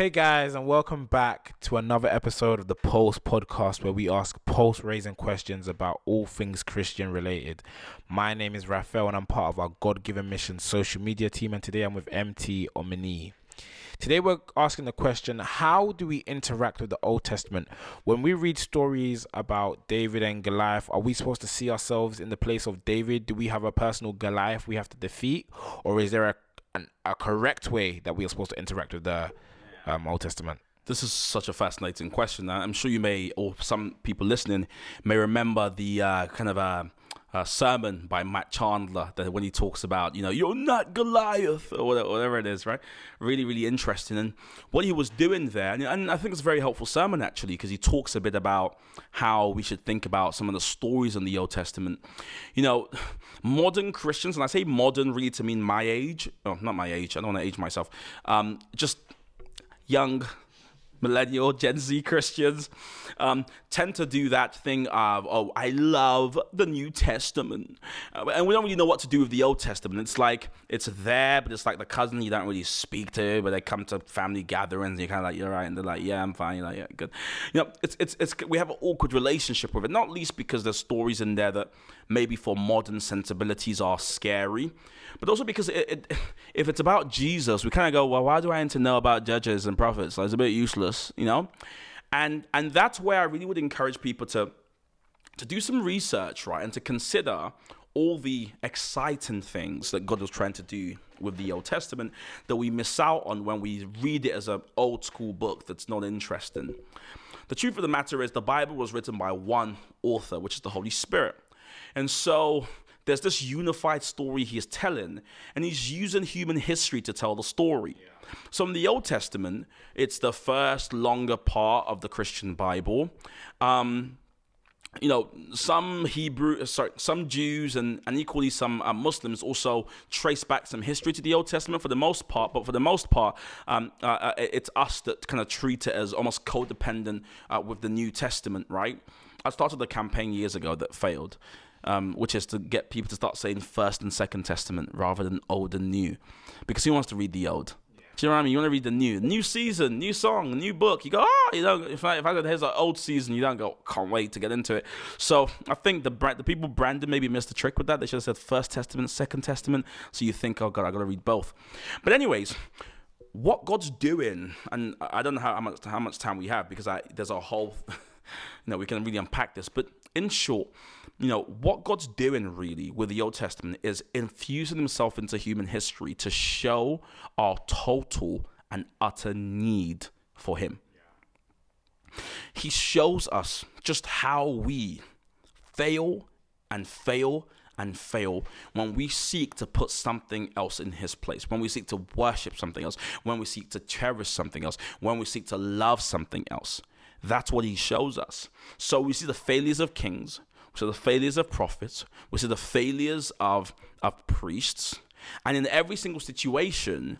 Hey guys, and welcome back to another episode of the Pulse podcast where we ask pulse raising questions about all things Christian related. My name is Raphael and I'm part of our God given mission social media team, and today I'm with MT Omini. Today we're asking the question how do we interact with the Old Testament? When we read stories about David and Goliath, are we supposed to see ourselves in the place of David? Do we have a personal Goliath we have to defeat? Or is there a, an, a correct way that we are supposed to interact with the um, Old Testament? This is such a fascinating question. I'm sure you may, or some people listening may remember the uh, kind of uh, uh, sermon by Matt Chandler that when he talks about, you know, you're not Goliath or whatever, whatever it is, right? Really, really interesting. And what he was doing there, and, and I think it's a very helpful sermon actually, because he talks a bit about how we should think about some of the stories in the Old Testament. You know, modern Christians, and I say modern really to mean my age, oh, not my age, I don't want to age myself, um, just young millennial Gen Z Christians um, tend to do that thing of, oh, I love the New Testament. Uh, and we don't really know what to do with the Old Testament. It's like, it's there, but it's like the cousin you don't really speak to, but they come to family gatherings and you're kind of like, you're right. And they're like, yeah, I'm fine. You're like, yeah, good. You know, it's, it's, it's, we have an awkward relationship with it, not least because there's stories in there that maybe for modern sensibilities are scary but also because it, it, if it's about Jesus, we kind of go, well, why do I need to know about judges and prophets? Like, it's a bit useless, you know. And and that's where I really would encourage people to to do some research, right, and to consider all the exciting things that God was trying to do with the Old Testament that we miss out on when we read it as an old school book that's not interesting. The truth of the matter is, the Bible was written by one author, which is the Holy Spirit. And so there's this unified story he's telling, and he's using human history to tell the story. Yeah. So in the Old Testament, it's the first longer part of the Christian Bible. Um, you know, some Hebrew, sorry, some Jews and, and equally some uh, Muslims also trace back some history to the Old Testament for the most part. But for the most part, um, uh, uh it's us that kind of treat it as almost codependent uh, with the New Testament, right? I started a campaign years ago that failed um, which is to get people to start saying First and Second Testament rather than Old and New, because who wants to read the Old? Do you know what I mean? You want to read the new, new season, new song, new book. You go, oh, you know, if I if I said here's an old season, you don't go, can't wait to get into it. So I think the brand, the people branded maybe missed the trick with that. They should have said First Testament, Second Testament. So you think, oh God, I got to read both. But anyways, what God's doing, and I don't know how, how much how much time we have because I there's a whole, you know, we can really unpack this. But in short, you know, what God's doing really with the Old Testament is infusing himself into human history to show our total and utter need for him. He shows us just how we fail and fail and fail when we seek to put something else in his place, when we seek to worship something else, when we seek to cherish something else, when we seek to love something else. That's what he shows us. So we see the failures of kings, we the failures of prophets, we see the failures of, of priests. And in every single situation,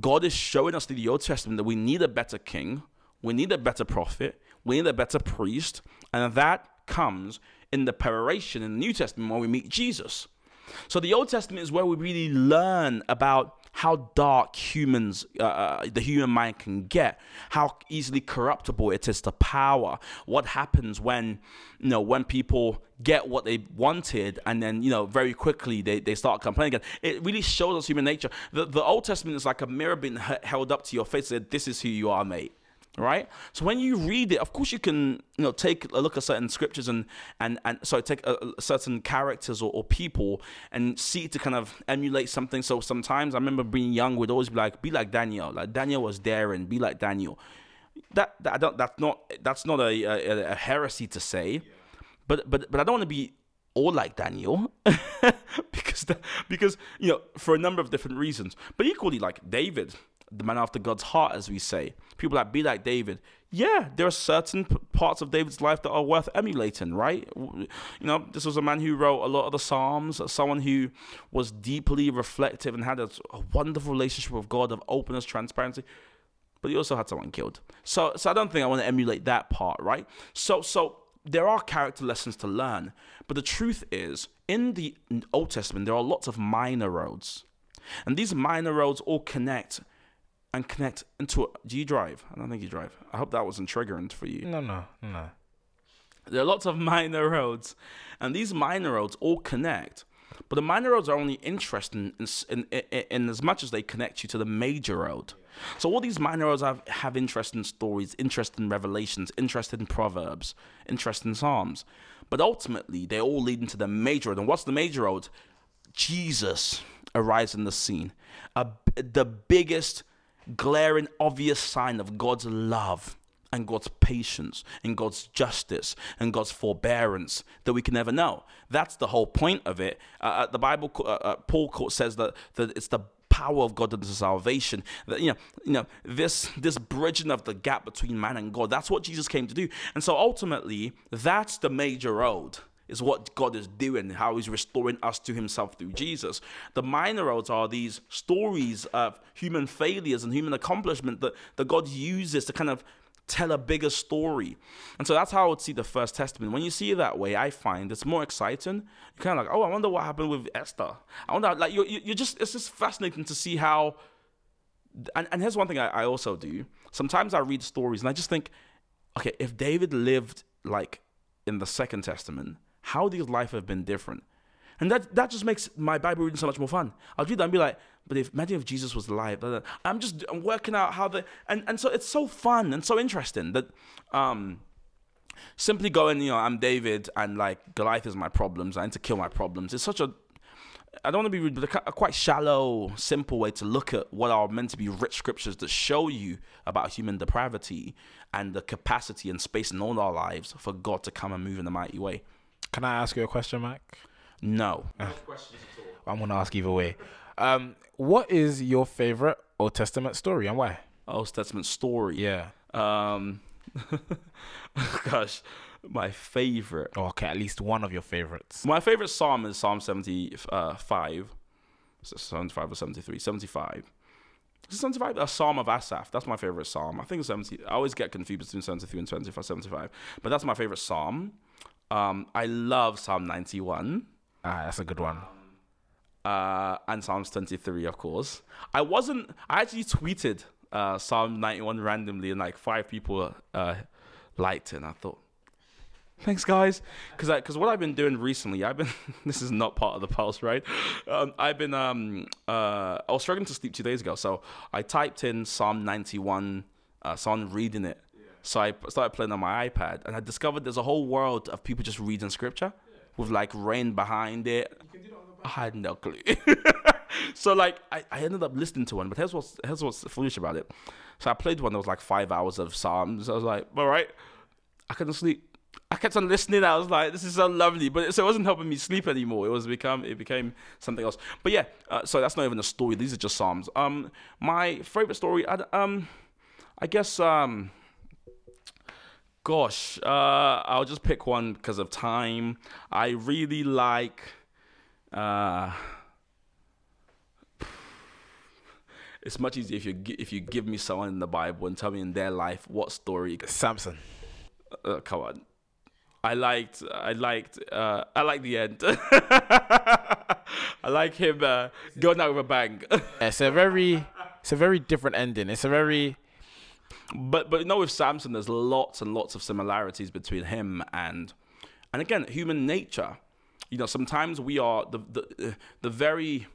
God is showing us through the Old Testament that we need a better king, we need a better prophet, we need a better priest, and that comes in the preparation in the New Testament when we meet Jesus. So the Old Testament is where we really learn about how dark humans, uh, uh, the human mind can get, how easily corruptible it is to power. What happens when, you know, when people get what they wanted and then, you know, very quickly they, they start complaining again. It really shows us human nature. The, the Old Testament is like a mirror being held up to your face. That this is who you are, mate right? So when you read it, of course you can you know take a look at certain scriptures and and and so take a, a certain characters or, or, people and see to kind of emulate something. So sometimes I remember being young, would always be like, be like Daniel, like Daniel was daring, be like Daniel. That, that I don't that's not that's not a, a, a heresy to say, but but but I don't want to be all like Daniel because the, because you know for a number of different reasons. But equally like David, the man after God's heart, as we say. People that be like David. Yeah, there are certain p- parts of David's life that are worth emulating, right? You know, this was a man who wrote a lot of the Psalms, someone who was deeply reflective and had a, a wonderful relationship with God of openness, transparency. But he also had someone killed. So, so I don't think I want to emulate that part, right? So, so there are character lessons to learn, but the truth is, in the Old Testament, there are lots of minor roads. And these minor roads all connect and connect into. A, do you drive? I don't think you drive. I hope that wasn't triggering for you. No, no, no. There are lots of minor roads, and these minor roads all connect. But the minor roads are only interesting in, in, in, in as much as they connect you to the major road. So all these minor roads have, have interesting stories, interesting revelations, interesting proverbs, interesting psalms. But ultimately, they all lead into the major road. And what's the major road? Jesus arrives in the scene. A, the biggest, glaring, obvious sign of God's love and God's patience and God's justice and God's forbearance that we can never know. That's the whole point of it. Uh, uh the Bible, uh, uh, Paul says that, that it's the power of God unto salvation. That you know, you know, this this bridging of the gap between man and God. That's what Jesus came to do. And so ultimately, that's the major road is what God is doing, how He's restoring us to Himself through Jesus. The minor are these stories of human failures and human accomplishment that, that God uses to kind of tell a bigger story. And so that's how I would see the First Testament. When you see it that way, I find it's more exciting. You're kind of like, oh, I wonder what happened with Esther. I wonder, like, you're, you're just, it's just fascinating to see how. And, and here's one thing I, I also do. Sometimes I read stories and I just think, okay, if David lived like in the Second Testament, how his life have been different? And that that just makes my Bible reading so much more fun. I'll read that and be like, but if imagine if Jesus was alive, I'm just I'm working out how the and and so it's so fun and so interesting that um simply going, you know, I'm David and like Goliath is my problems. I need to kill my problems. It's such a I don't want to be rude, but a, quite shallow, simple way to look at what are meant to be rich scriptures that show you about human depravity and the capacity and space in all our lives for God to come and move in a mighty way. Can I ask you a question, Mac? No. I'm gonna ask either way. Um, what is your favorite Old Testament story and why? Old Testament story. Yeah. Um, gosh, my favorite. Oh, okay, at least one of your favorites. My favorite psalm is Psalm 75. 75 or 73. 75. 75, a Psalm of Asaph. That's my favorite psalm. I think 70. I always get confused between 73 and 25, 75. But that's my favorite psalm. Um, I love Psalm 91. Ah, that's a good one. Uh, and Psalms 23, of course. I wasn't, I actually tweeted uh, Psalm 91 randomly, and like five people uh, liked it. And I thought, thanks, guys. Because because what I've been doing recently, I've been, this is not part of the pulse, right? Um, I've been, um, uh, I was struggling to sleep two days ago. So I typed in Psalm 91, uh, so I'm reading it. So I started playing on my iPad, and I discovered there's a whole world of people just reading scripture with like rain behind it. I had no clue. so like I, I ended up listening to one, but here's what's here's what's foolish about it. So I played one that was like five hours of Psalms. I was like, all right, I couldn't sleep. I kept on listening. I was like, this is so lovely, but it, so it wasn't helping me sleep anymore. It was become it became something else. But yeah, uh, so that's not even a story. These are just Psalms. Um, my favorite story, I, um, I guess um gosh, uh, I'll just pick one because of time. I really like. Uh, it's much easier if you if you give me someone in the Bible and tell me in their life what story. Samson. Uh, come on. I liked. I liked. Uh, I like the end. I like him uh, going out with a bang. it's a very. It's a very different ending. It's a very but but you know with Samson, there's lots and lots of similarities between him and and again human nature. You know, sometimes we are the the uh, the very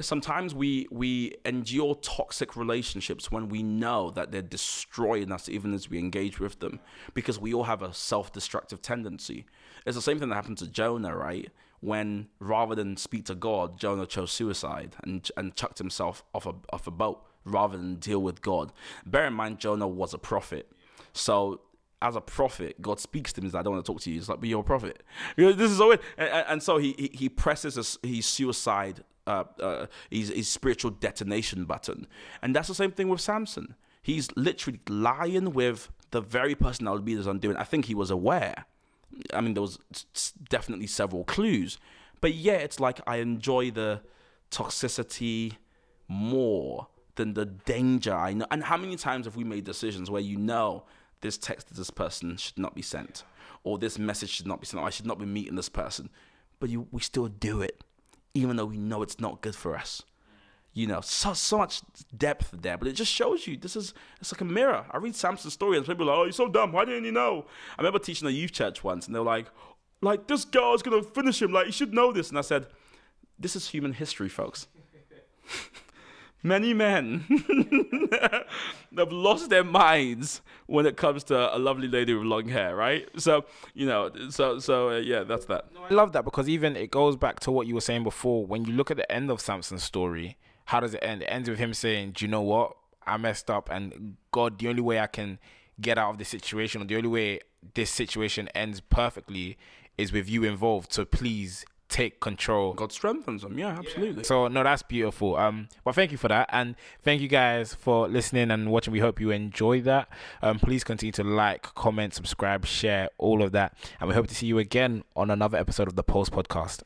sometimes we we endure toxic relationships when we know that they're destroying us even as we engage with them because we all have a self-destructive tendency. It's the same thing that happened to jonah right? When rather than speak to god jonah chose suicide and and chucked himself off a off a boat rather than deal with God. Bear in mind, Jonah was a prophet. So as a prophet, God speaks to him. He's like, I don't want to talk to you. He's like, but you're a prophet. You know, this is so weird. And, and, so he, he, he presses his, his suicide, uh, uh, his, his spiritual detonation button. And that's the same thing with Samson. He's literally lying with the very person that would be his undoing. I think he was aware. I mean, there was definitely several clues. But yeah, it's like I enjoy the toxicity more than the danger I know. And how many times have we made decisions where you know this text to this person should not be sent, or this message should not be sent, or I should not be meeting this person, but you we still do it, even though we know it's not good for us. you know, so so much depth there. But it just shows you this is it's like a mirror. I read Samson's story and people are like, oh, you're so dumb. Why didn't you know? I remember teaching a youth church once, and they were like, like this girl's gonna finish him. Like you should know this. And I said, this is human history, folks. Many men have lost their minds when it comes to a lovely lady with long hair, right? So you know, so so uh, yeah, that's that. I love that because even it goes back to what you were saying before. When you look at the end of Samson's story, how does it end? It ends with him saying, "Do you know what? I messed up, and God, the only way I can get out of this situation, or the only way this situation ends perfectly, is with you involved. So please take control. God strengthens them. Yeah, absolutely. So no, that's beautiful. Um, well, thank you for that, and thank you guys for listening and watching. We hope you enjoy that. Um, please continue to like, comment, subscribe, share, all of that, and we hope to see you again on another episode of the Pulse Podcast.